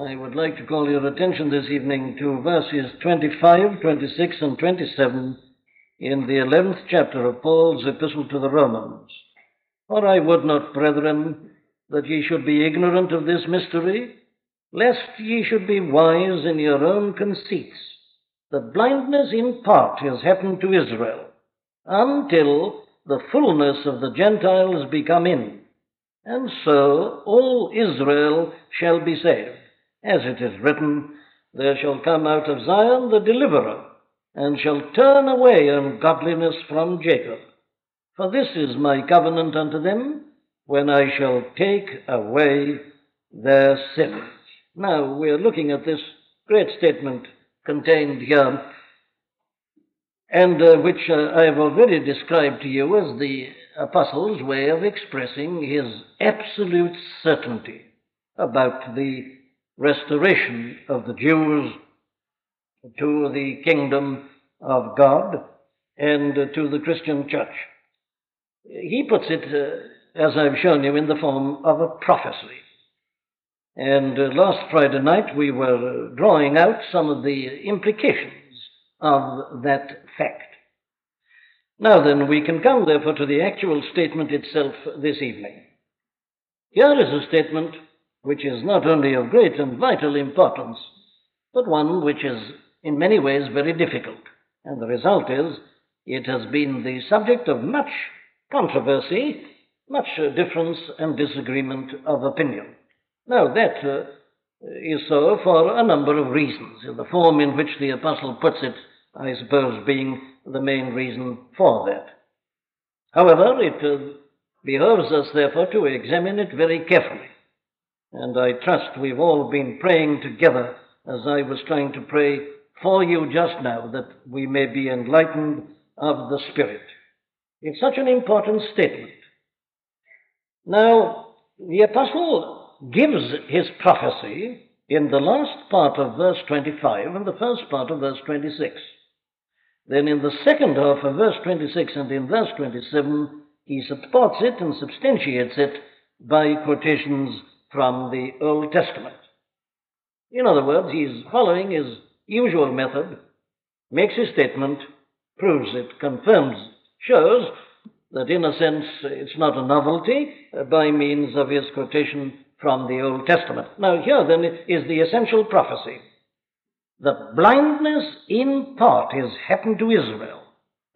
I would like to call your attention this evening to verses 25, 26, and 27 in the 11th chapter of Paul's Epistle to the Romans. For I would not, brethren, that ye should be ignorant of this mystery, lest ye should be wise in your own conceits, that blindness in part has happened to Israel, until the fullness of the Gentiles be come in, and so all Israel shall be saved. As it is written, There shall come out of Zion the deliverer, and shall turn away ungodliness from Jacob. For this is my covenant unto them, when I shall take away their sins. Now we are looking at this great statement contained here, and uh, which uh, I have already described to you as the apostle's way of expressing his absolute certainty about the restoration of the Jews to the kingdom of God and to the Christian church. He puts it, uh, as I've shown you, in the form of a prophecy. And uh, last Friday night we were drawing out some of the implications of that fact. Now then, we can come therefore to the actual statement itself this evening. Here is a statement which is not only of great and vital importance, but one which is in many ways very difficult. And the result is it has been the subject of much controversy, much difference and disagreement of opinion. Now, that uh, is so for a number of reasons, in the form in which the Apostle puts it, I suppose, being the main reason for that. However, it uh, behoves us, therefore, to examine it very carefully. And I trust we've all been praying together as I was trying to pray for you just now that we may be enlightened of the Spirit. It's such an important statement. Now, the Apostle gives his prophecy in the last part of verse 25 and the first part of verse 26. Then in the second half of verse 26 and in verse 27, he supports it and substantiates it by quotations from the Old Testament. In other words, he's following his usual method, makes his statement, proves it, confirms, shows that in a sense it's not a novelty by means of his quotation from the Old Testament. Now, here then is the essential prophecy that blindness in part has happened to Israel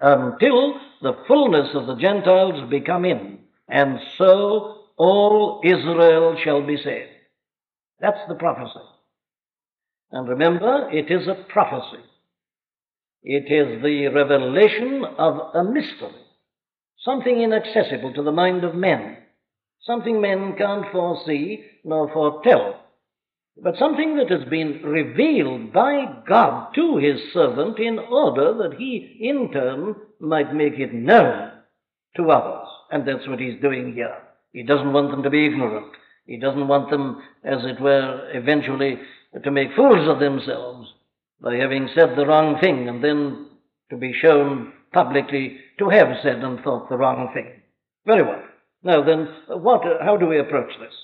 until the fullness of the Gentiles be come in, and so all Israel shall be saved. That's the prophecy. And remember, it is a prophecy. It is the revelation of a mystery, something inaccessible to the mind of men, something men can't foresee nor foretell, but something that has been revealed by God to his servant in order that he, in turn, might make it known to others. And that's what he's doing here. He doesn't want them to be ignorant. He doesn't want them, as it were, eventually to make fools of themselves by having said the wrong thing and then to be shown publicly to have said and thought the wrong thing. Very well. Now then, what, how do we approach this?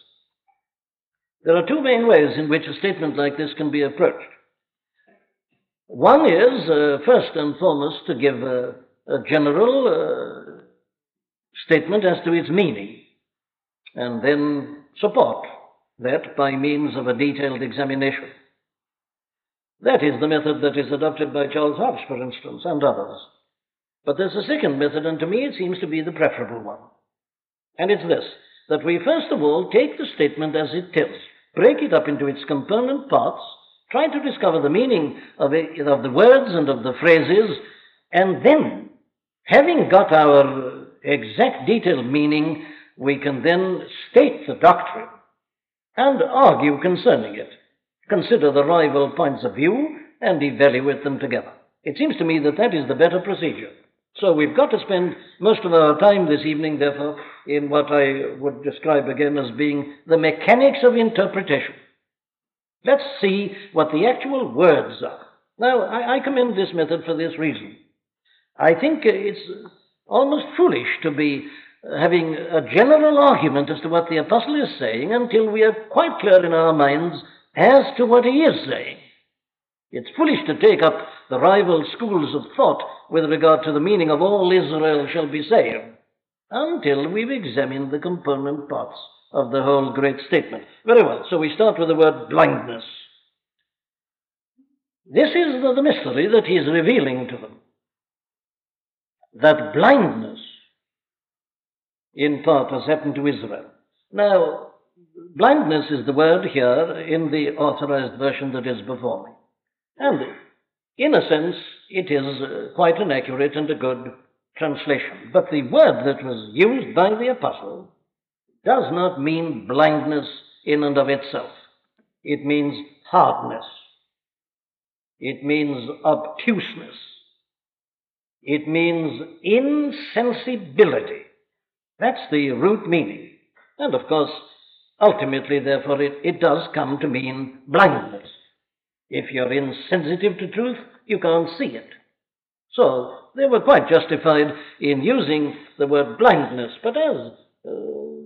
There are two main ways in which a statement like this can be approached. One is, uh, first and foremost, to give a, a general uh, statement as to its meaning and then support that by means of a detailed examination. That is the method that is adopted by Charles Hodge, for instance, and others. But there's a second method, and to me it seems to be the preferable one. And it's this that we first of all take the statement as it tells, break it up into its component parts, try to discover the meaning of, it, of the words and of the phrases, and then, having got our exact detailed meaning, we can then state the doctrine and argue concerning it, consider the rival points of view, and evaluate them together. It seems to me that that is the better procedure. So we've got to spend most of our time this evening, therefore, in what I would describe again as being the mechanics of interpretation. Let's see what the actual words are. Now, I, I commend this method for this reason. I think it's almost foolish to be having a general argument as to what the apostle is saying until we are quite clear in our minds as to what he is saying. It's foolish to take up the rival schools of thought with regard to the meaning of all Israel shall be saved until we've examined the component parts of the whole great statement. Very well, so we start with the word blindness. This is the, mystery that he is revealing to them. That blindness, in part, has happened to Israel. Now, blindness is the word here in the authorized version that is before me. And in a sense, it is uh, quite an accurate and a good translation. But the word that was used by the apostle does not mean blindness in and of itself. It means hardness. It means obtuseness. It means insensibility. That's the root meaning. And of course, ultimately, therefore, it, it does come to mean blindness. If you're insensitive to truth, you can't see it. So they were quite justified in using the word blindness, but as uh,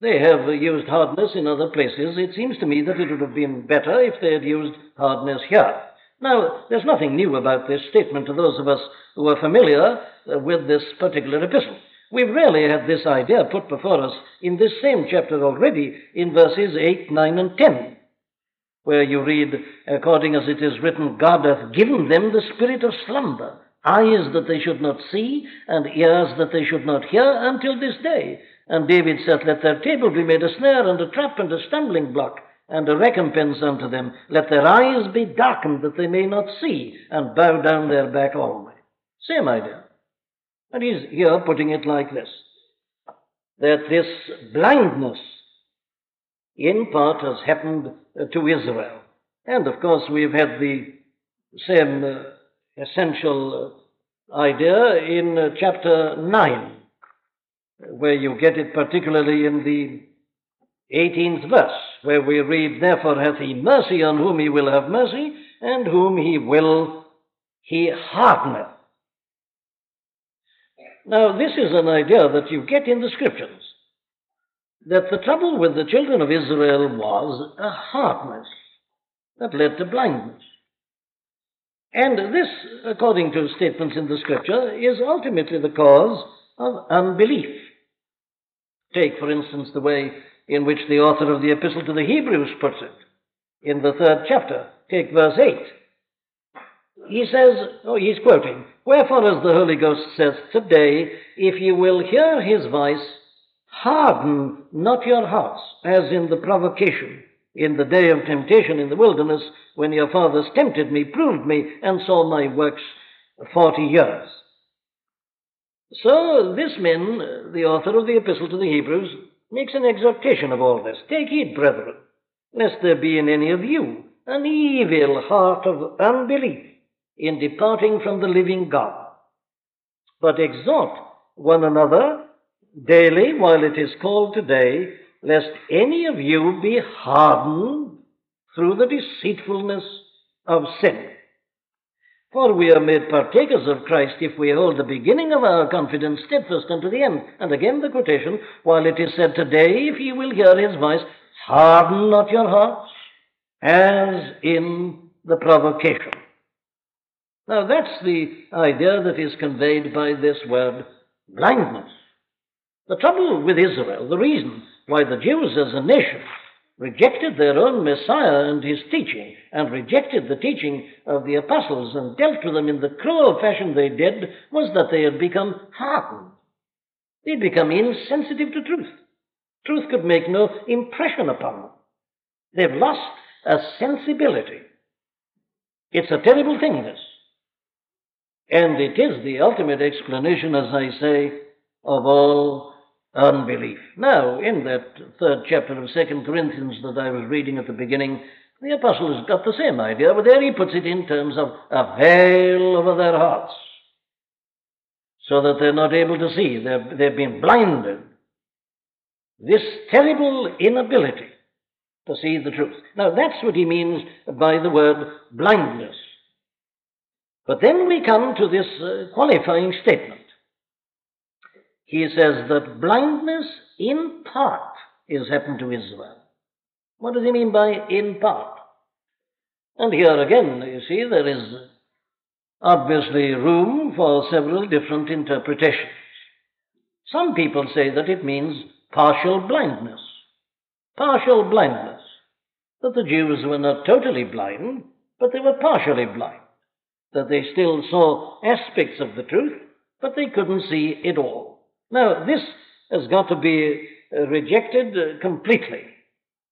they have used hardness in other places, it seems to me that it would have been better if they had used hardness here. Now, there's nothing new about this statement to those of us who are familiar uh, with this particular epistle. We've really had this idea put before us in this same chapter already in verses 8, 9, and 10 where you read, according as it is written, God hath given them the spirit of slumber, eyes that they should not see, and ears that they should not hear until this day. And David said, Let their table be made a snare and a trap and a stumbling block, and a recompense unto them. Let their eyes be darkened that they may not see, and bow down their back always. Same idea. And he's here putting it like this that this blindness in part has happened to Israel. And of course, we've had the same uh, essential uh, idea in uh, chapter 9, where you get it particularly in the 18th verse, where we read, Therefore hath he mercy on whom he will have mercy, and whom he will he hardeneth. Now, this is an idea that you get in the scriptures that the trouble with the children of Israel was a hardness that led to blindness. And this, according to statements in the scripture, is ultimately the cause of unbelief. Take, for instance, the way in which the author of the Epistle to the Hebrews puts it in the third chapter. Take verse 8. He says, oh, he's quoting, Wherefore, as the Holy Ghost says, Today, if you will hear his voice, Harden not your hearts, as in the provocation in the day of temptation in the wilderness, when your fathers tempted me, proved me, and saw my works forty years. So, this man, the author of the Epistle to the Hebrews, makes an exhortation of all this. Take heed, brethren, lest there be in any of you an evil heart of unbelief in departing from the living God. But exhort one another daily while it is called today, lest any of you be hardened through the deceitfulness of sin. For we are made partakers of Christ if we hold the beginning of our confidence steadfast unto the end. And again the quotation, while it is said, Today, if ye will hear his voice, harden not your hearts, as in the provocation. Now that's the idea that is conveyed by this word blindness. The trouble with Israel, the reason why the Jews as a nation rejected their own Messiah and his teaching, and rejected the teaching of the apostles and dealt with them in the cruel fashion they did, was that they had become hardened. They'd become insensitive to truth. Truth could make no impression upon them. They've lost a sensibility. It's a terrible thing, this. And it is the ultimate explanation, as I say, of all unbelief. Now, in that third chapter of Second Corinthians that I was reading at the beginning, the apostle has got the same idea, but there he puts it in terms of a veil over their hearts, so that they're not able to see. They're, they've been blinded. This terrible inability to see the truth. Now, that's what he means by the word blindness. But then we come to this uh, qualifying statement he says that blindness in part is happened to Israel. What does he mean by in part? And here again, you see, there is obviously room for several different interpretations. Some people say that it means partial blindness. Partial blindness. That the Jews were not totally blind, but they were partially blind. That they still saw aspects of the truth, but they couldn't see it all. Now, this has got to be rejected uh, completely.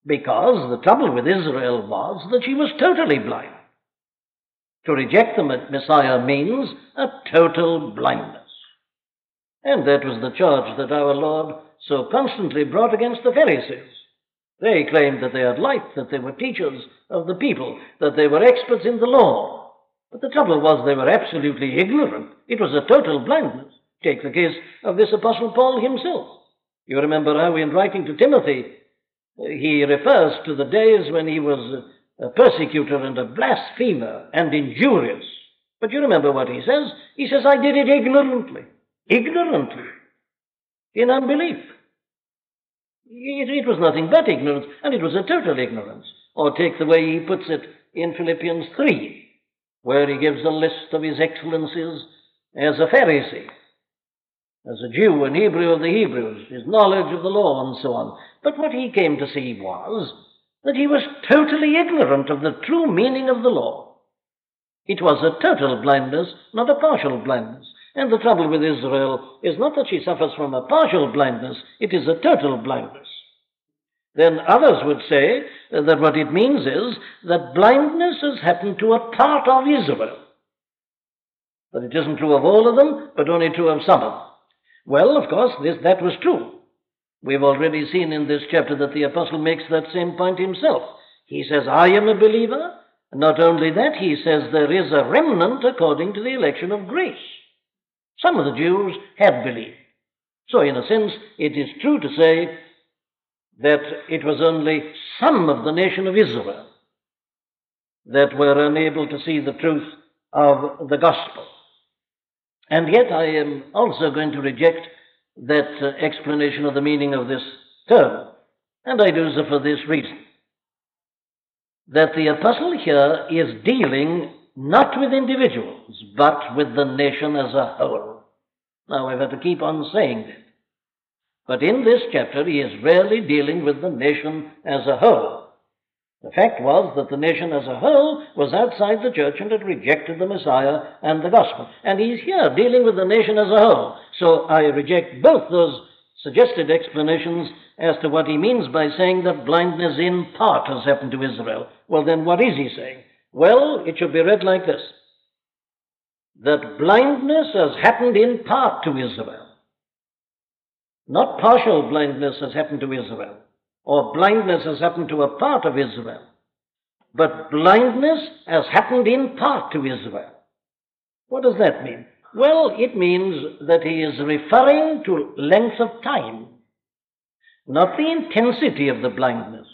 Because the trouble with Israel was that she was totally blind. To reject the Messiah means a total blindness. And that was the charge that our Lord so constantly brought against the Pharisees. They claimed that they had light, that they were teachers of the people, that they were experts in the law. But the trouble was they were absolutely ignorant. It was a total blindness. Take the case of this Apostle Paul himself. You remember how, in writing to Timothy, he refers to the days when he was a persecutor and a blasphemer and injurious. But you remember what he says? He says, I did it ignorantly. Ignorantly. In unbelief. It, it was nothing but ignorance, and it was a total ignorance. Or take the way he puts it in Philippians 3, where he gives a list of his excellencies as a Pharisee as a Jew and Hebrew of the Hebrews, his knowledge of the law and so on. But what he came to see was that he was totally ignorant of the true meaning of the law. It was a total blindness, not a partial blindness. And the trouble with Israel is not that she suffers from a partial blindness, it is a total blindness. Then others would say that what it means is that blindness has happened to a part of Israel. That it isn't true of all of them, but only true of some of them. Well, of course, this, that was true. We've already seen in this chapter that the apostle makes that same point himself. He says, I am a believer. And not only that, he says there is a remnant according to the election of grace. Some of the Jews had believed. So, in a sense, it is true to say that it was only some of the nation of Israel that were unable to see the truth of the gospel. And yet I am also going to reject that uh, explanation of the meaning of this term. And I do so for this reason that the apostle here is dealing not with individuals, but with the nation as a whole. Now, we've had to keep on saying. But in this chapter, he is rarely dealing with the nation as a whole. The fact was that the nation as a whole was outside the church and had rejected the Messiah and the gospel. And he's here dealing with the nation as a whole. So I reject both those suggested explanations as to what he means by saying that blindness in part has happened to Israel. Well, then what is he saying? Well, it should be read like this that blindness has happened in part to Israel. Not partial blindness has happened to Israel or blindness has happened to a part of Israel. But blindness has happened in part to Israel. What does that mean? Well, it means that he is referring to length of time, not the intensity of the blindness,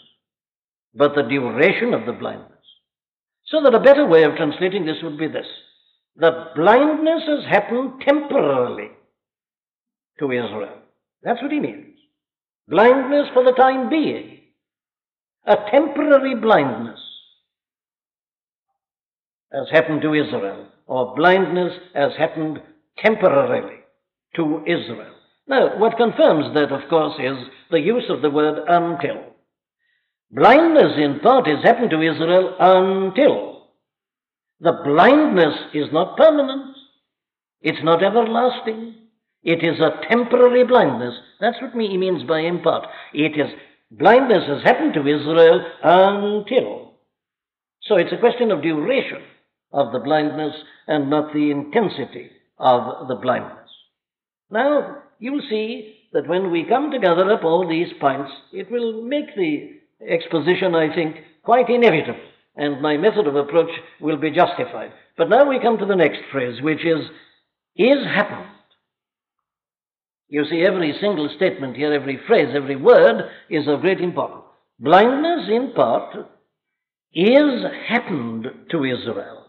but the duration of the blindness. So that a better way of translating this would be this that blindness has happened temporarily to Israel. That's what he means. Blindness for the time being. A temporary blindness has happened to Israel, or blindness has happened temporarily to Israel. Now, what confirms that, of course, is the use of the word until. Blindness, in part, has happened to Israel until. The blindness is not permanent, it's not everlasting. It is a temporary blindness. That's what he means by in part. It is blindness has happened to Israel until. So it's a question of duration of the blindness and not the intensity of the blindness. Now, you'll see that when we come to gather up all these points, it will make the exposition, I think, quite inevitable, and my method of approach will be justified. But now we come to the next phrase, which is, is happened. You see, every single statement here, every phrase, every word is of great importance. Blindness, in part, is happened to Israel,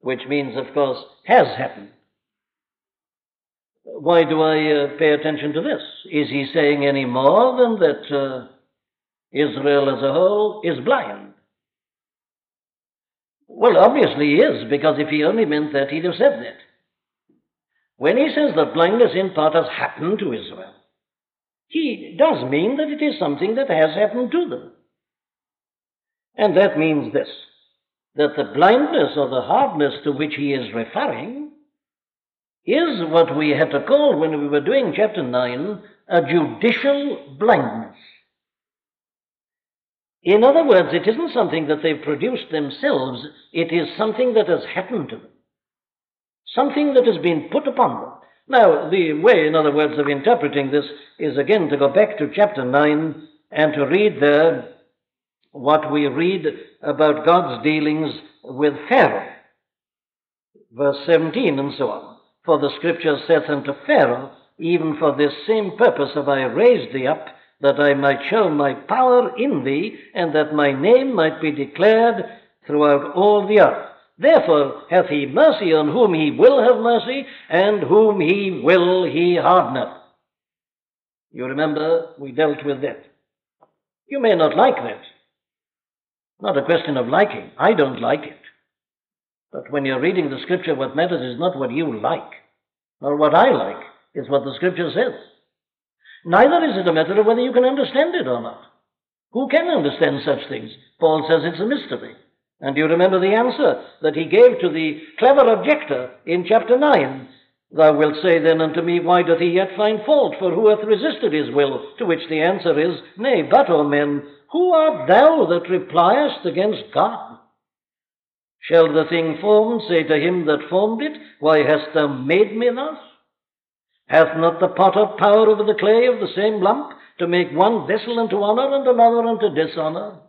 which means, of course, has happened. Why do I uh, pay attention to this? Is he saying any more than that uh, Israel as a whole is blind? Well, obviously he is, because if he only meant that, he'd have said that. When he says that blindness in part has happened to Israel, he does mean that it is something that has happened to them. And that means this that the blindness or the hardness to which he is referring is what we had to call, when we were doing chapter 9, a judicial blindness. In other words, it isn't something that they've produced themselves, it is something that has happened to them, something that has been put upon them. Now, the way, in other words, of interpreting this is again to go back to chapter 9 and to read there what we read about God's dealings with Pharaoh, verse 17 and so on. For the scripture saith unto Pharaoh, Even for this same purpose have I raised thee up, that I might show my power in thee, and that my name might be declared throughout all the earth. Therefore hath he mercy on whom he will have mercy, and whom he will he hardeneth. You remember we dealt with that. You may not like that. Not a question of liking. I don't like it. But when you're reading the scripture, what matters is not what you like, nor what I like, it's what the scripture says. Neither is it a matter of whether you can understand it or not. Who can understand such things? Paul says it's a mystery. And do you remember the answer that he gave to the clever objector in chapter 9. Thou wilt say then unto me, Why doth he yet find fault? For who hath resisted his will? To which the answer is, Nay, but, O men, who art thou that repliest against God? Shall the thing formed say to him that formed it, Why hast thou made me thus? Hath not the potter power over the clay of the same lump, to make one vessel unto honour and another unto dishonour?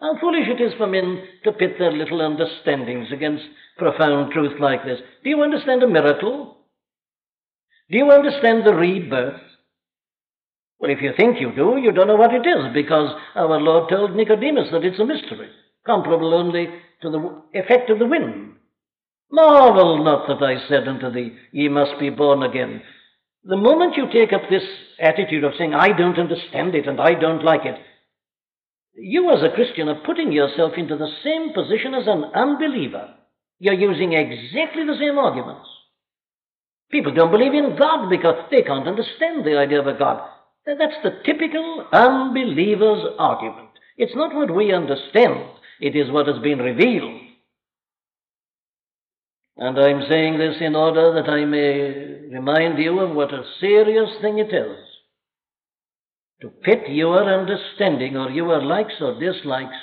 How foolish it is for men to pit their little understandings against profound truth like this. Do you understand a miracle? Do you understand the rebirth? Well, if you think you do, you don't know what it is, because our Lord told Nicodemus that it's a mystery, comparable only to the effect of the wind. Marvel not that I said unto thee, Ye must be born again. The moment you take up this attitude of saying, I don't understand it and I don't like it, you as a Christian are putting yourself into the same position as an unbeliever. You're using exactly the same arguments. People don't believe in God because they can't understand the idea of a God. That's the typical unbeliever's argument. It's not what we understand, it is what has been revealed. And I'm saying this in order that I may remind you of what a serious thing it is to pit your understanding or your likes or dislikes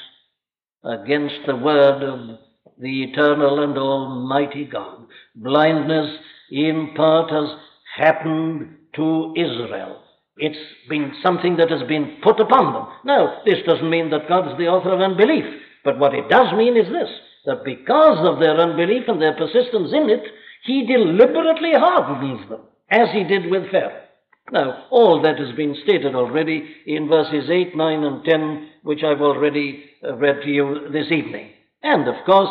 against the word of the eternal and almighty God. Blindness in part has happened to Israel. It's been something that has been put upon them. Now, this doesn't mean that God is the author of unbelief, but what it does mean is this that because of their unbelief and their persistence in it, He deliberately hardens them, as He did with Pharaoh. Now, all that has been stated already in verses 8, 9, and 10, which I've already uh, read to you this evening. And, of course,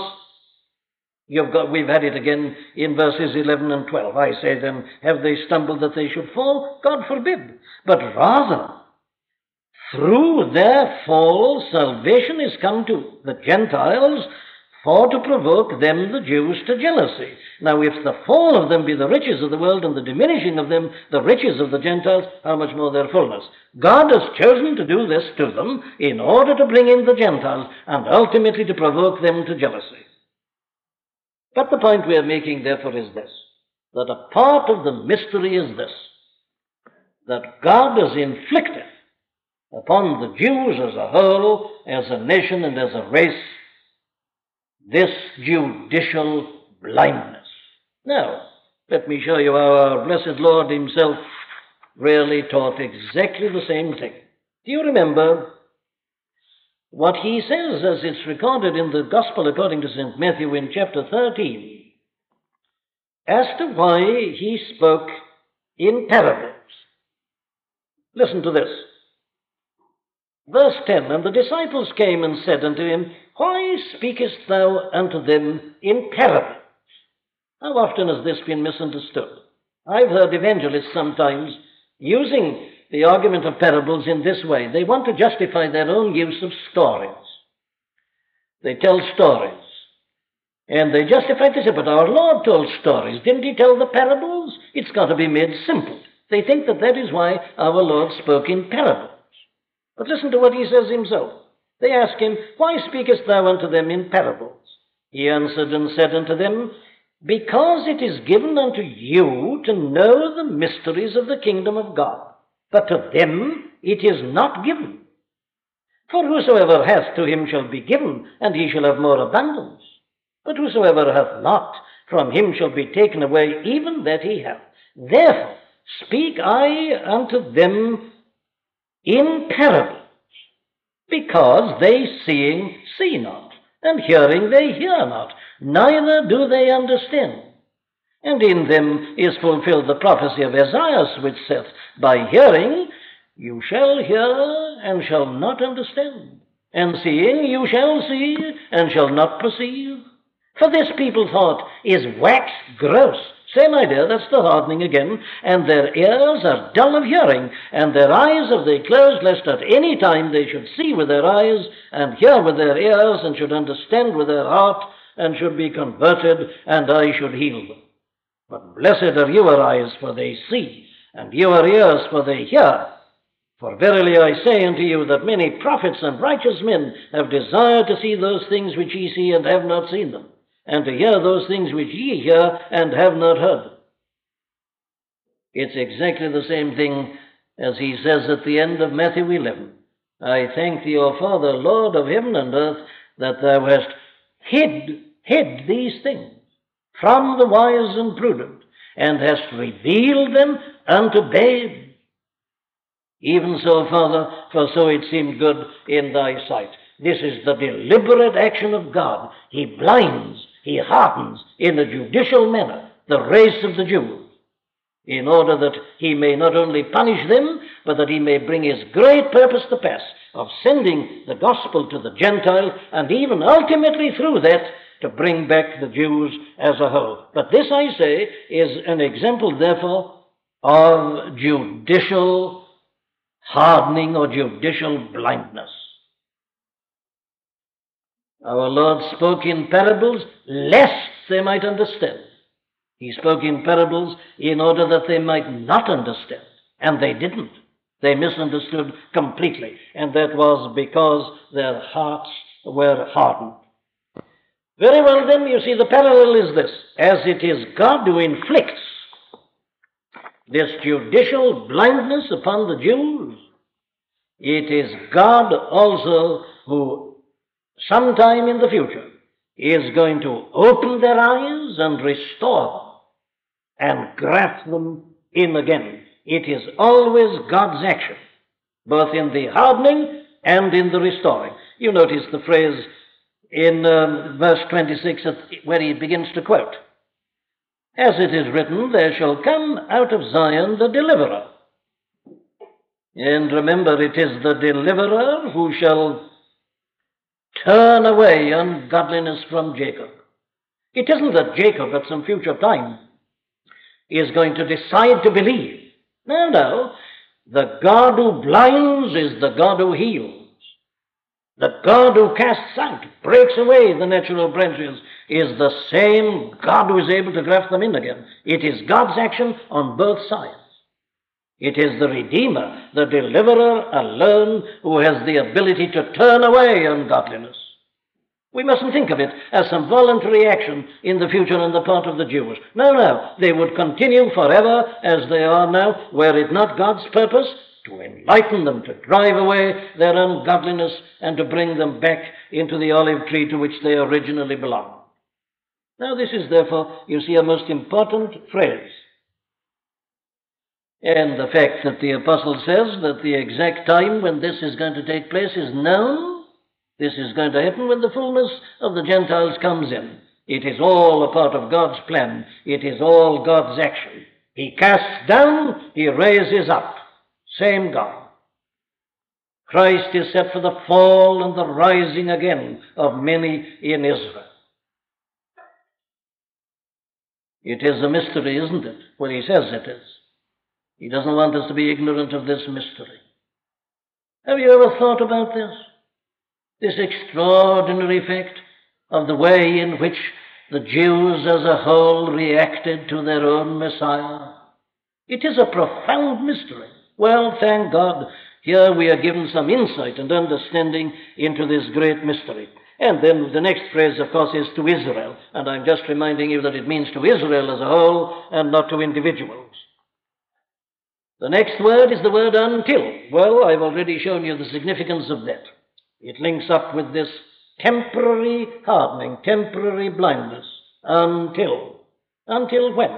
got, we've had it again in verses 11 and 12. I say then, have they stumbled that they should fall? God forbid. But rather, through their fall, salvation is come to the Gentiles for to provoke them, the Jews, to jealousy. Now, if the fall of them be the riches of the world and the diminishing of them the riches of the Gentiles, how much more their fullness? God has chosen to do this to them in order to bring in the Gentiles and ultimately to provoke them to jealousy. But the point we are making, therefore, is this that a part of the mystery is this that God has inflicted upon the Jews as a whole, as a nation, and as a race, this judicial blindness. Now, let me show you how our blessed Lord Himself really taught exactly the same thing. Do you remember what he says as it's recorded in the Gospel according to St. Matthew in chapter 13 as to why he spoke in parables. Listen to this. Verse 10 And the disciples came and said unto him, Why speakest thou unto them in parables? How often has this been misunderstood? I've heard evangelists sometimes using the argument of parables in this way. They want to justify their own use of stories. They tell stories. And they justify this, but our Lord told stories. Didn't he tell the parables? It's got to be made simple. They think that that is why our Lord spoke in parables. But listen to what he says himself. They ask him, Why speakest thou unto them in parables? He answered and said unto them, Because it is given unto you to know the mysteries of the kingdom of God, but to them it is not given. For whosoever hath to him shall be given, and he shall have more abundance. But whosoever hath not, from him shall be taken away even that he hath. Therefore speak I unto them in parables, because they seeing see not, and hearing they hear not, neither do they understand. And in them is fulfilled the prophecy of Esaias, which saith, By hearing you shall hear and shall not understand, and seeing you shall see and shall not perceive. For this people thought is wax gross. Same idea, that's the hardening again. And their ears are dull of hearing, and their eyes have they closed, lest at any time they should see with their eyes, and hear with their ears, and should understand with their heart, and should be converted, and I should heal them. But blessed are your eyes, for they see, and your ears, for they hear. For verily I say unto you that many prophets and righteous men have desired to see those things which ye see and have not seen them, and to hear those things which ye hear and have not heard. It's exactly the same thing as he says at the end of Matthew 11. I thank thee, O Father, Lord of heaven and earth, that thou hast hid, hid these things from the wise and prudent, and hast revealed them unto babes. Even so, Father, for so it seemed good in thy sight. This is the deliberate action of God. He blinds, he hardens in a judicial manner the race of the Jews, in order that he may not only punish them, but that he may bring his great purpose to pass of sending the gospel to the Gentile, and even ultimately through that to bring back the Jews as a whole. But this, I say, is an example, therefore, of judicial hardening or judicial blindness. Our Lord spoke in parables lest they might understand. He spoke in parables in order that they might not understand. And they didn't. They misunderstood completely. And that was because their hearts were hardened. Very well, then, you see, the parallel is this. As it is God who inflicts this judicial blindness upon the Jews, it is God also who, sometime in the future, is going to open their eyes and restore them and graft them in again. It is always God's action, both in the hardening and in the restoring. You notice the phrase in um, verse 26 where he begins to quote As it is written, there shall come out of Zion the deliverer. And remember, it is the deliverer who shall turn away ungodliness from Jacob. It isn't that Jacob at some future time is going to decide to believe. No, no. The God who blinds is the God who heals. The God who casts out, breaks away the natural branches, is the same God who is able to graft them in again. It is God's action on both sides. It is the Redeemer, the Deliverer alone, who has the ability to turn away ungodliness. We mustn't think of it as some voluntary action in the future on the part of the Jews. No, no. They would continue forever as they are now, were it not God's purpose to enlighten them, to drive away their ungodliness, and to bring them back into the olive tree to which they originally belonged. Now, this is therefore, you see, a most important phrase. And the fact that the apostle says that the exact time when this is going to take place is known, this is going to happen when the fullness of the Gentiles comes in. It is all a part of God's plan. It is all God's action. He casts down, he raises up. Same God. Christ is set for the fall and the rising again of many in Israel. It is a mystery, isn't it? Well, he says it is. He doesn't want us to be ignorant of this mystery. Have you ever thought about this? This extraordinary effect of the way in which the Jews as a whole reacted to their own Messiah? It is a profound mystery. Well, thank God, here we are given some insight and understanding into this great mystery. And then the next phrase, of course, is to Israel. And I'm just reminding you that it means to Israel as a whole and not to individuals. The next word is the word until. Well, I've already shown you the significance of that. It links up with this temporary hardening, temporary blindness. Until. Until when?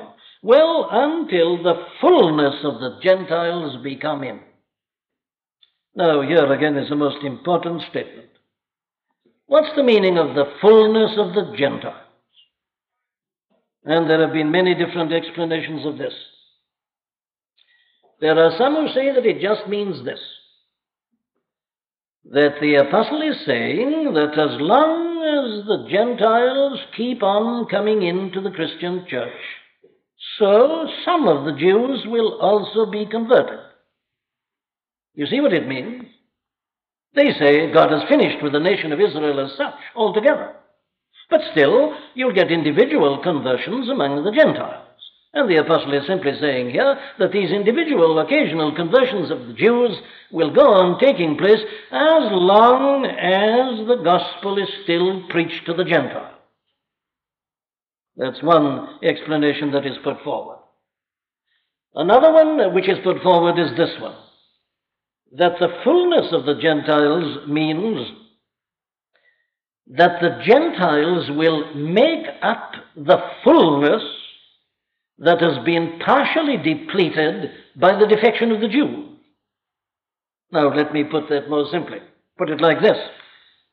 Well, until the fullness of the Gentiles be come in. Now, here again is the most important statement. What's the meaning of the fullness of the Gentiles? And there have been many different explanations of this. There are some who say that it just means this that the apostle is saying that as long as the Gentiles keep on coming into the Christian church, so some of the Jews will also be converted. You see what it means? They say God has finished with the nation of Israel as such altogether. But still, you'll get individual conversions among the Gentiles. And the apostle is simply saying here that these individual occasional conversions of the Jews will go on taking place as long as the gospel is still preached to the Gentiles. That's one explanation that is put forward. Another one which is put forward is this one that the fullness of the Gentiles means that the Gentiles will make up the fullness that has been partially depleted by the defection of the Jews. Now, let me put that more simply. Put it like this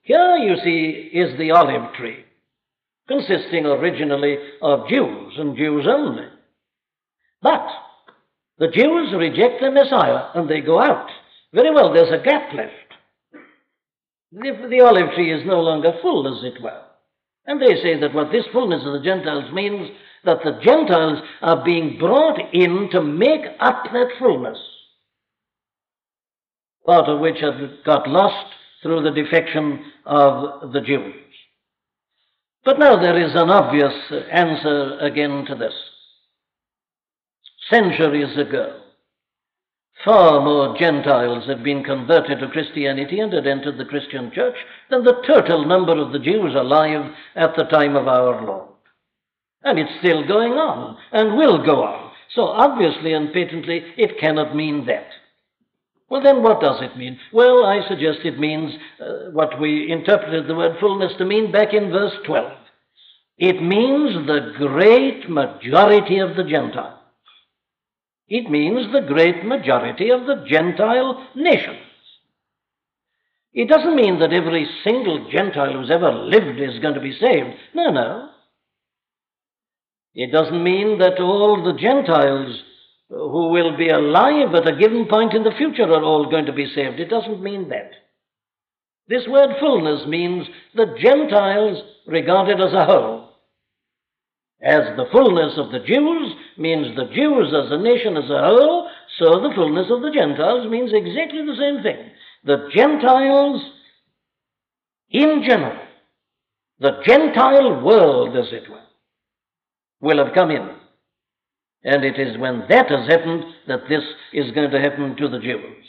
Here, you see, is the olive tree, consisting originally of Jews and Jews only. But the Jews reject the Messiah and they go out. Very well, there's a gap left. The, the olive tree is no longer full, as it were. And they say that what this fullness of the Gentiles means, that the Gentiles are being brought in to make up that fullness, part of which had got lost through the defection of the Jews. But now there is an obvious answer again to this. Centuries ago, Far more Gentiles had been converted to Christianity and had entered the Christian church than the total number of the Jews alive at the time of our Lord. And it's still going on and will go on. So obviously and patently, it cannot mean that. Well, then what does it mean? Well, I suggest it means uh, what we interpreted the word fullness to mean back in verse 12. It means the great majority of the Gentiles. It means the great majority of the Gentile nations. It doesn't mean that every single Gentile who's ever lived is going to be saved. No, no. It doesn't mean that all the Gentiles who will be alive at a given point in the future are all going to be saved. It doesn't mean that. This word fullness means the Gentiles regarded as a whole. As the fullness of the Jews means the Jews as a nation as a whole, so the fullness of the Gentiles means exactly the same thing. The Gentiles in general, the Gentile world, as it were, will have come in. And it is when that has happened that this is going to happen to the Jews.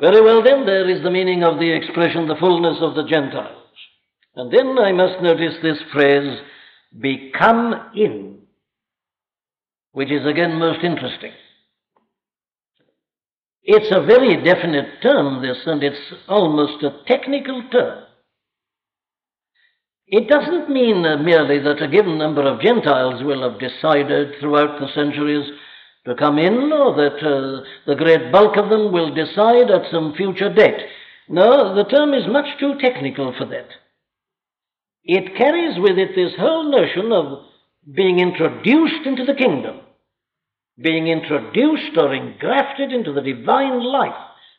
Very well, then, there is the meaning of the expression, the fullness of the Gentiles. And then I must notice this phrase, become in, which is again most interesting. It's a very definite term, this, and it's almost a technical term. It doesn't mean merely that a given number of Gentiles will have decided throughout the centuries to come in, or that uh, the great bulk of them will decide at some future date. No, the term is much too technical for that it carries with it this whole notion of being introduced into the kingdom, being introduced or engrafted into the divine life,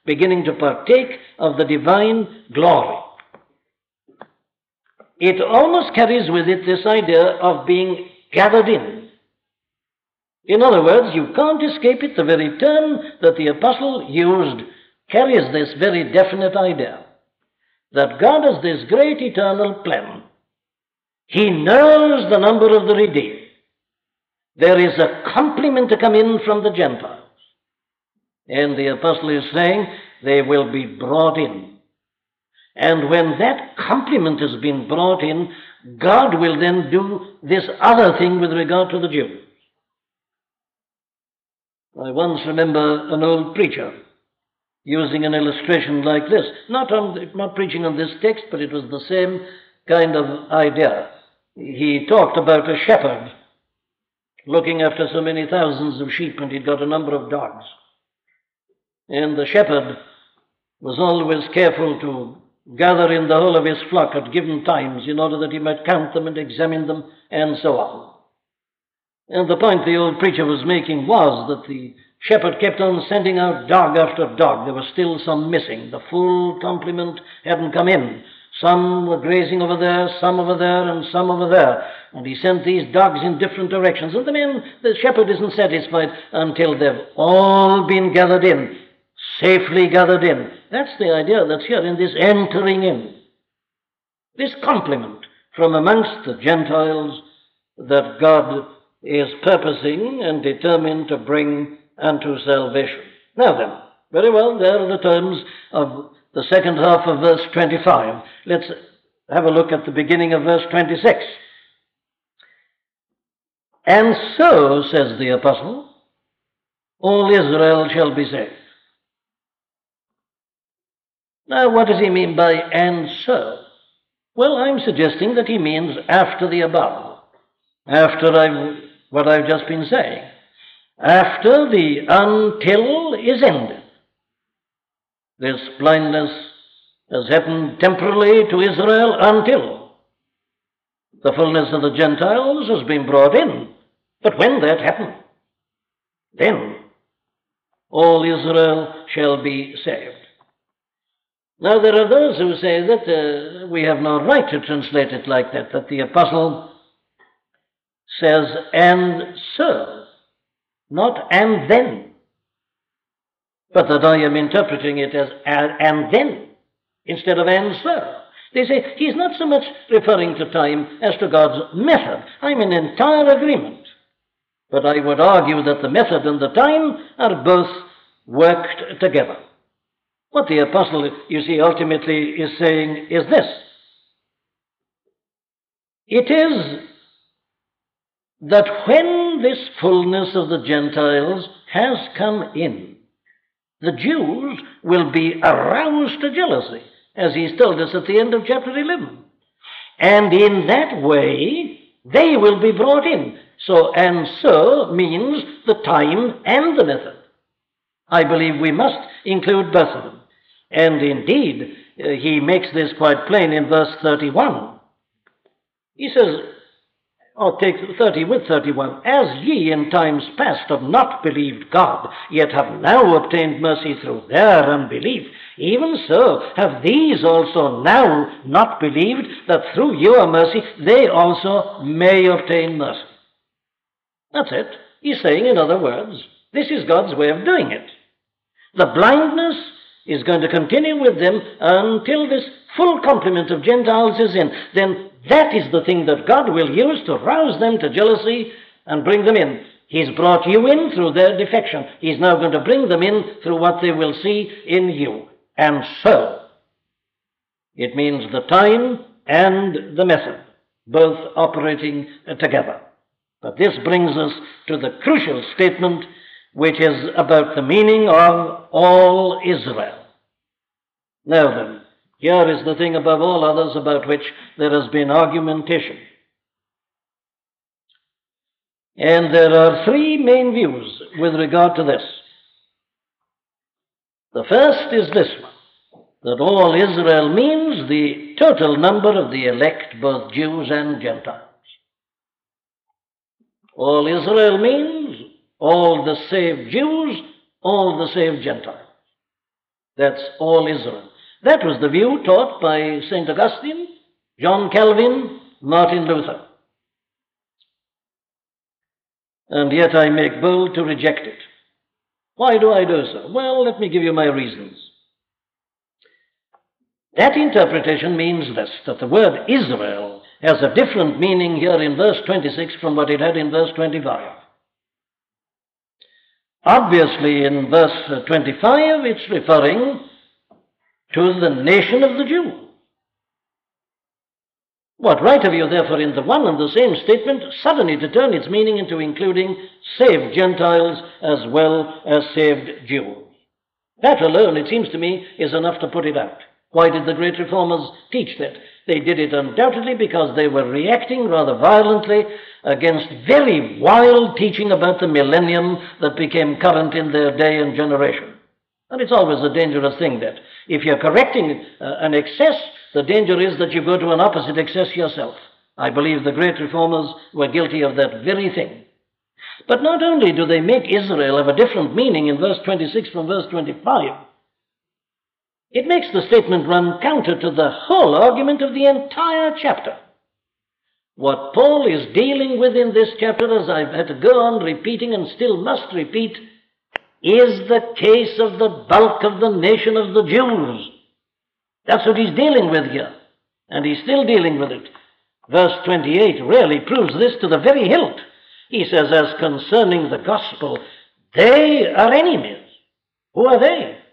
beginning to partake of the divine glory. It almost carries with it this idea of being gathered in. In other words, you can't escape it. The very term that the apostle used carries this very definite idea that God has this great eternal plan He knows the number of the redeemed. There is a complement to come in from the Gentiles. And the apostle is saying they will be brought in. And when that complement has been brought in, God will then do this other thing with regard to the Jews. I once remember an old preacher using an illustration like this, not, on, not preaching on this text, but it was the same kind of idea. He talked about a shepherd looking after so many thousands of sheep, and he'd got a number of dogs. And the shepherd was always careful to gather in the whole of his flock at given times in order that he might count them and examine them and so on. And the point the old preacher was making was that the shepherd kept on sending out dog after dog. There were still some missing. The full complement hadn't come in. Some were grazing over there, some over there, and some over there. And he sent these dogs in different directions. And the men, the shepherd isn't satisfied until they've all been gathered in safely gathered in. That's the idea that's here in this entering in. This complement from amongst the Gentiles that God is purposing and determined to bring unto salvation. Now then, very well, there are the terms of the second half of verse 25. Let's have a look at the beginning of verse 26. And so, says the apostle, all Israel shall be saved. Now, what does he mean by and so? Well, I'm suggesting that he means after the above, after I've, what I've just been saying. After the until is ended. This blindness has happened temporarily to Israel until the fullness of the Gentiles has been brought in. But when that happened, then all Israel shall be saved. Now, there are those who say that uh, we have no right to translate it like that, that the apostle says, and so, not and then, but that I am interpreting it as and then instead of and so. They say he's not so much referring to time as to God's method. I'm in entire agreement. But I would argue that the method and the time are both worked together. What the apostle, you see, ultimately is saying is this it is that when this fullness of the Gentiles has come in, the Jews will be aroused to jealousy, as he's told us at the end of chapter 11. And in that way, they will be brought in. So, and so means the time and the method. I believe we must include both of them. And indeed, uh, he makes this quite plain in verse 31. He says, or take 30 with 31, as ye in times past have not believed God, yet have now obtained mercy through their unbelief, even so have these also now not believed, that through your mercy they also may obtain mercy. That's it. He's saying, in other words, this is God's way of doing it. The blindness is going to continue with them until this full complement of Gentiles is in. Then that is the thing that God will use to rouse them to jealousy and bring them in. He's brought you in through their defection. He's now going to bring them in through what they will see in you. And so, it means the time and the method, both operating together. But this brings us to the crucial statement which is about the meaning of all Israel. Now then, here is the thing above all others about which there has been argumentation. And there are three main views with regard to this. The first is this one that all Israel means the total number of the elect, both Jews and Gentiles. All Israel means all the saved Jews, all the saved Gentiles. That's all Israel. That was the view taught by St. Augustine, John Calvin, Martin Luther. And yet I make bold to reject it. Why do I do so? Well, let me give you my reasons. That interpretation means this that the word Israel has a different meaning here in verse 26 from what it had in verse 25. Obviously, in verse uh, 25, it's referring to the nation of the Jew. What right have you, therefore, in the one and the same statement, suddenly to turn its meaning into including saved Gentiles as well as saved Jews? That alone, it seems to me, is enough to put it out. Why did the great reformers teach that? They did it undoubtedly because they were reacting rather violently against very wild teaching about the millennium that became current in their day and generation. And it's always a dangerous thing that if you're correcting uh, an excess, the danger is that you go to an opposite excess yourself. I believe the great reformers were guilty of that very thing. But not only do they make Israel have a different meaning in verse 26 from verse 25, it makes the statement run counter to the whole argument of the entire chapter. What Paul is dealing with in this chapter, as I've had to go on repeating and still must repeat, is the case of the bulk of the nation of the Jews. That's what he's dealing with here. And he's still dealing with it. Verse 28 really proves this to the very hilt. He says, as concerning the gospel, they are enemies. Who are they?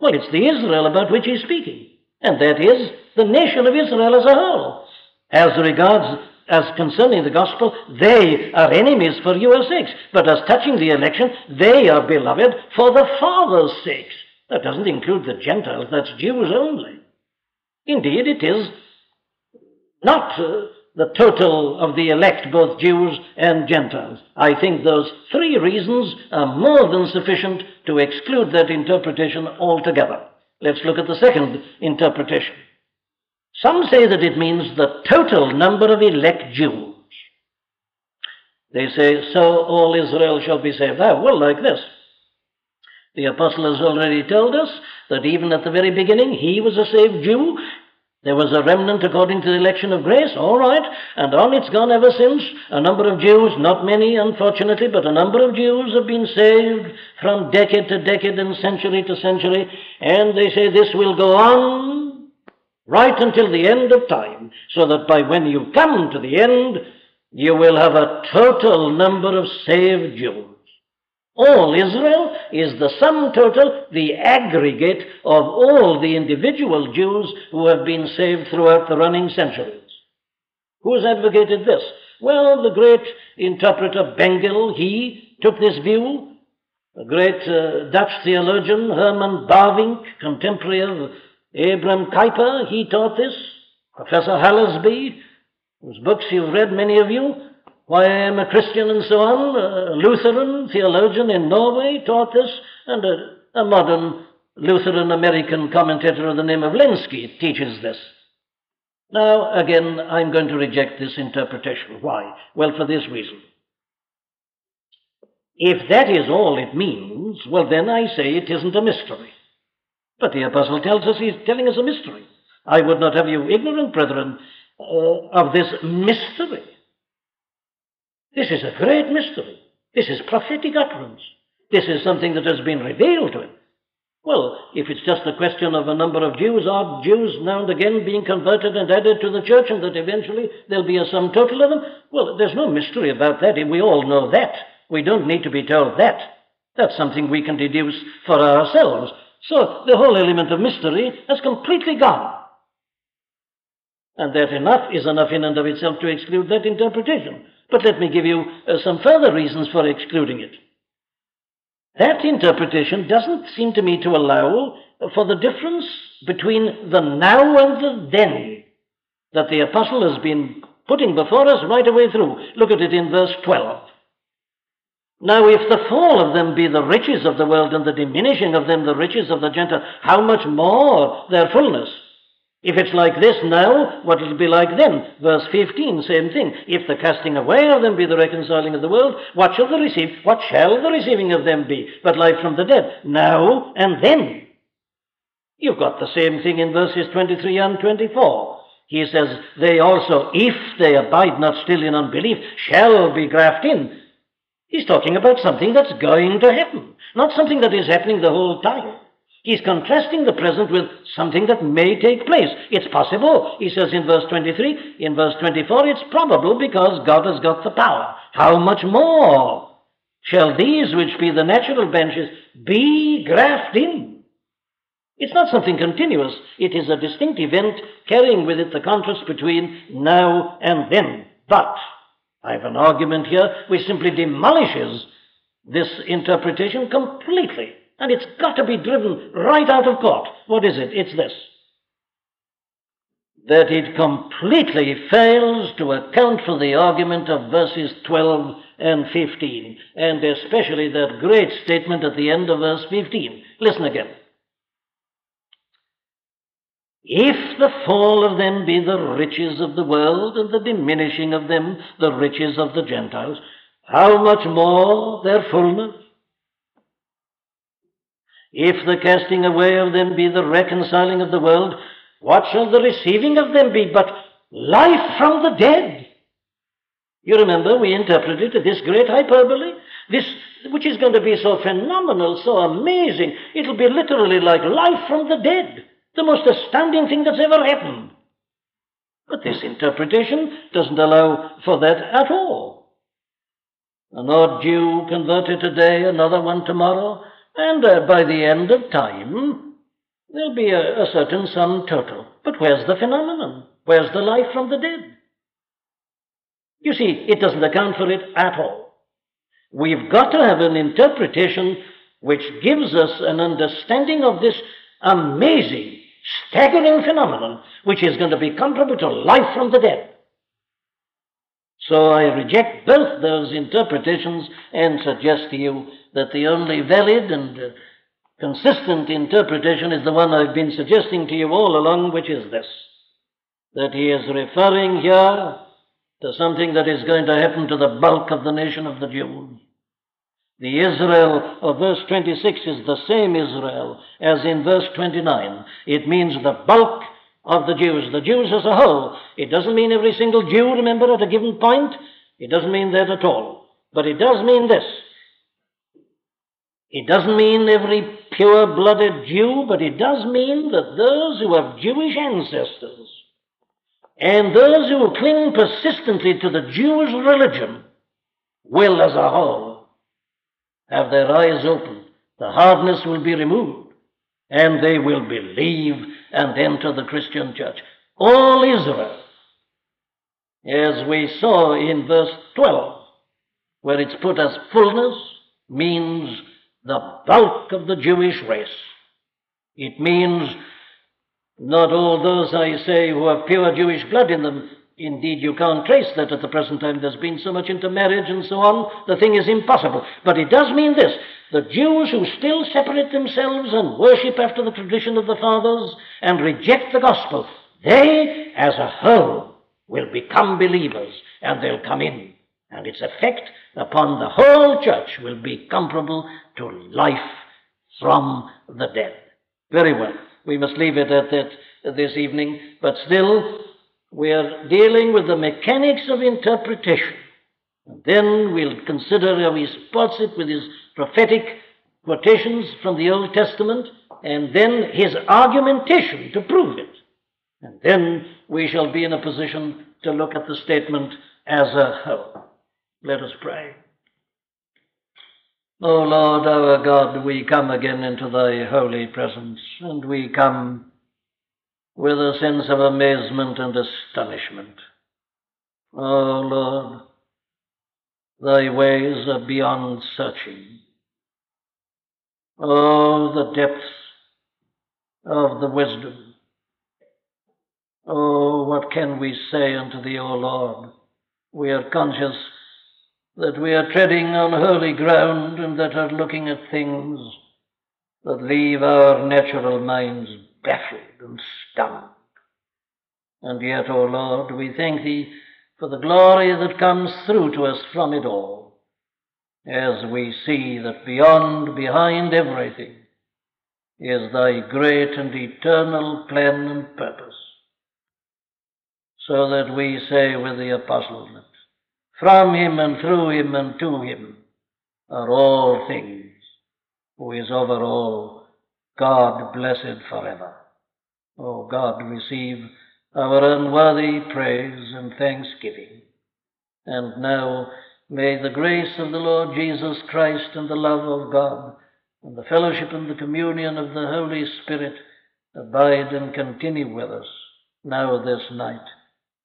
Well, it's the Israel about which he's speaking, and that is the nation of Israel as a whole. As regards, as concerning the gospel, they are enemies for your sakes, but as touching the election, they are beloved for the Father's sakes. That doesn't include the Gentiles, that's Jews only. Indeed, it is not uh, the total of the elect, both Jews and Gentiles. I think those three reasons are more than sufficient to exclude that interpretation altogether. Let's look at the second interpretation. Some say that it means the total number of elect Jews. They say, so all Israel shall be saved. Ah, well, like this. The apostle has already told us that even at the very beginning he was a saved Jew. There was a remnant according to the election of grace, all right, and on it's gone ever since. A number of Jews, not many unfortunately, but a number of Jews have been saved from decade to decade and century to century, and they say this will go on right until the end of time, so that by when you come to the end, you will have a total number of saved Jews. All Israel is the sum total, the aggregate of all the individual Jews who have been saved throughout the running centuries. Who has advocated this? Well, the great interpreter Bengel, he took this view. The great uh, Dutch theologian Herman Bavinck, contemporary of Abram Kuyper, he taught this. Professor Hallesby, whose books you've read, many of you, why I am a Christian and so on. A Lutheran theologian in Norway taught this, and a, a modern Lutheran American commentator of the name of Lenski teaches this. Now, again, I'm going to reject this interpretation. Why? Well, for this reason. If that is all it means, well, then I say it isn't a mystery. But the apostle tells us he's telling us a mystery. I would not have you ignorant, brethren, uh, of this mystery. This is a great mystery. This is prophetic utterance. This is something that has been revealed to him. Well, if it's just a question of a number of Jews, odd Jews now and again being converted and added to the church, and that eventually there'll be a sum total of them, well, there's no mystery about that. We all know that. We don't need to be told that. That's something we can deduce for ourselves. So the whole element of mystery has completely gone. And that enough is enough in and of itself to exclude that interpretation. But let me give you uh, some further reasons for excluding it. That interpretation doesn't seem to me to allow for the difference between the now and the then that the apostle has been putting before us right away through. Look at it in verse 12. Now, if the fall of them be the riches of the world and the diminishing of them the riches of the Gentile, how much more their fullness? If it's like this now, what will it be like then? Verse 15, same thing. If the casting away of them be the reconciling of the world, what shall the receive? What shall the receiving of them be? But life from the dead, now and then. You've got the same thing in verses 23 and 24. He says, They also, if they abide not still in unbelief, shall be grafted in. He's talking about something that's going to happen, not something that is happening the whole time. He's contrasting the present with something that may take place. It's possible, he says in verse 23. In verse 24, it's probable because God has got the power. How much more shall these, which be the natural benches, be grafted in? It's not something continuous. It is a distinct event carrying with it the contrast between now and then. But I have an argument here which simply demolishes this interpretation completely. And it's got to be driven right out of court. What is it? It's this that it completely fails to account for the argument of verses 12 and 15, and especially that great statement at the end of verse 15. Listen again. If the fall of them be the riches of the world, and the diminishing of them the riches of the Gentiles, how much more their fullness? If the casting away of them be the reconciling of the world, what shall the receiving of them be but life from the dead? You remember we interpreted this great hyperbole, this which is going to be so phenomenal, so amazing. It'll be literally like life from the dead, the most astounding thing that's ever happened. But this interpretation doesn't allow for that at all. An odd Jew converted today, another one tomorrow, and uh, by the end of time, there'll be a, a certain sum total. But where's the phenomenon? Where's the life from the dead? You see, it doesn't account for it at all. We've got to have an interpretation which gives us an understanding of this amazing, staggering phenomenon, which is going to be comparable to life from the dead. So I reject both those interpretations and suggest to you that the only valid and uh, consistent interpretation is the one I've been suggesting to you all along, which is this that he is referring here to something that is going to happen to the bulk of the nation of the Jews. The Israel of verse 26 is the same Israel as in verse 29. It means the bulk of the Jews, the Jews as a whole. It doesn't mean every single Jew, remember, at a given point. It doesn't mean that at all. But it does mean this it doesn't mean every pure blooded Jew, but it does mean that those who have Jewish ancestors and those who cling persistently to the Jewish religion will, as a whole, have their eyes opened. The hardness will be removed, and they will believe and enter the Christian church. All Israel, as we saw in verse 12, where it's put as fullness, means the bulk of the Jewish race. It means not all those, I say, who have pure Jewish blood in them. Indeed, you can't trace that at the present time. There's been so much intermarriage and so on. The thing is impossible. But it does mean this the Jews who still separate themselves and worship after the tradition of the fathers and reject the gospel, they, as a whole, will become believers and they'll come in. And its effect upon the whole church will be comparable to life from the dead. Very well. We must leave it at that this evening, but still, we are dealing with the mechanics of interpretation. And then we'll consider how he spots it with his prophetic quotations from the Old Testament, and then his argumentation to prove it. And then we shall be in a position to look at the statement as a whole. Let us pray. O Lord our God, we come again into thy holy presence, and we come with a sense of amazement and astonishment. O Lord, thy ways are beyond searching. O the depths of the wisdom. O what can we say unto thee, O Lord? We are conscious that we are treading on holy ground and that are looking at things that leave our natural minds baffled and stunned. And yet, O oh Lord, we thank Thee for the glory that comes through to us from it all, as we see that beyond, behind everything, is Thy great and eternal plan and purpose. So that we say with the apostles, from him and through him and to him are all things, who is over all, God blessed forever. O God, receive our unworthy praise and thanksgiving. And now may the grace of the Lord Jesus Christ and the love of God and the fellowship and the communion of the Holy Spirit abide and continue with us now this night,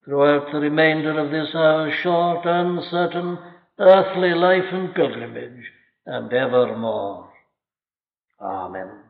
throughout the remainder of this our short, uncertain, earthly life and pilgrimage, and evermore. Amen.